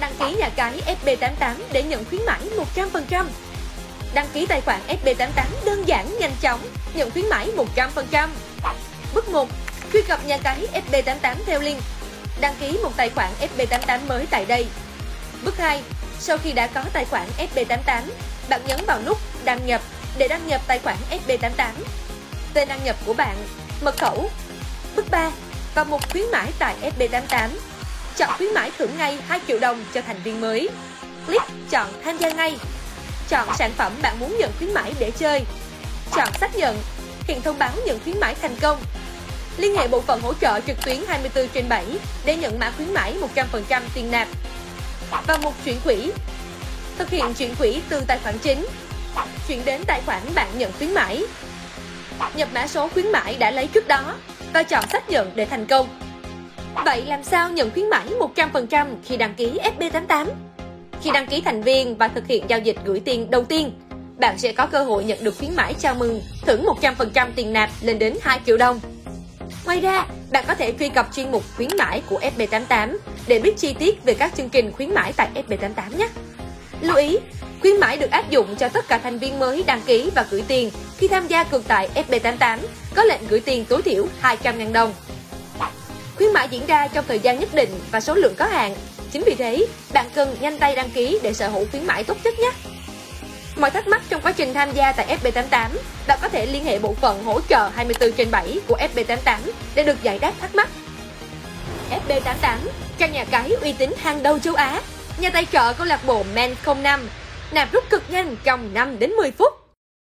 Đăng ký nhà cái FB88 để nhận khuyến mãi 100%. Đăng ký tài khoản FB88 đơn giản, nhanh chóng, nhận khuyến mãi 100%. Bước 1. Truy cập nhà cái FB88 theo link. Đăng ký một tài khoản FB88 mới tại đây. Bước 2. Sau khi đã có tài khoản FB88, bạn nhấn vào nút đăng nhập để đăng nhập tài khoản FB88. Tên đăng nhập của bạn, mật khẩu. Bước 3. Vào một khuyến mãi tại FB88. Chọn khuyến mãi thưởng ngay 2 triệu đồng cho thành viên mới. Click chọn tham gia ngay. Chọn sản phẩm bạn muốn nhận khuyến mãi để chơi. Chọn xác nhận, hiện thông báo nhận khuyến mãi thành công. Liên hệ bộ phận hỗ trợ trực tuyến 24 trên 7 để nhận mã khuyến mãi 100% tiền nạp. Và một chuyển quỹ. Thực hiện chuyển quỹ từ tài khoản chính. Chuyển đến tài khoản bạn nhận khuyến mãi. Nhập mã số khuyến mãi đã lấy trước đó và chọn xác nhận để thành công. Vậy làm sao nhận khuyến mãi 100% khi đăng ký FB88? Khi đăng ký thành viên và thực hiện giao dịch gửi tiền đầu tiên, bạn sẽ có cơ hội nhận được khuyến mãi chào mừng thưởng 100% tiền nạp lên đến 2 triệu đồng. Ngoài ra, bạn có thể truy cập chuyên mục khuyến mãi của FB88 để biết chi tiết về các chương trình khuyến mãi tại FB88 nhé. Lưu ý, khuyến mãi được áp dụng cho tất cả thành viên mới đăng ký và gửi tiền khi tham gia cược tại FB88 có lệnh gửi tiền tối thiểu 200.000 đồng. Khuyến mãi diễn ra trong thời gian nhất định và số lượng có hạn. Chính vì thế, bạn cần nhanh tay đăng ký để sở hữu khuyến mãi tốt nhất nhé. Mọi thắc mắc trong quá trình tham gia tại FB88, bạn có thể liên hệ bộ phận hỗ trợ 24 trên 7 của FB88 để được giải đáp thắc mắc. FB88, trang nhà cái uy tín hàng đầu châu Á, nhà tài trợ câu lạc bộ Men 05, nạp rút cực nhanh trong 5 đến 10 phút.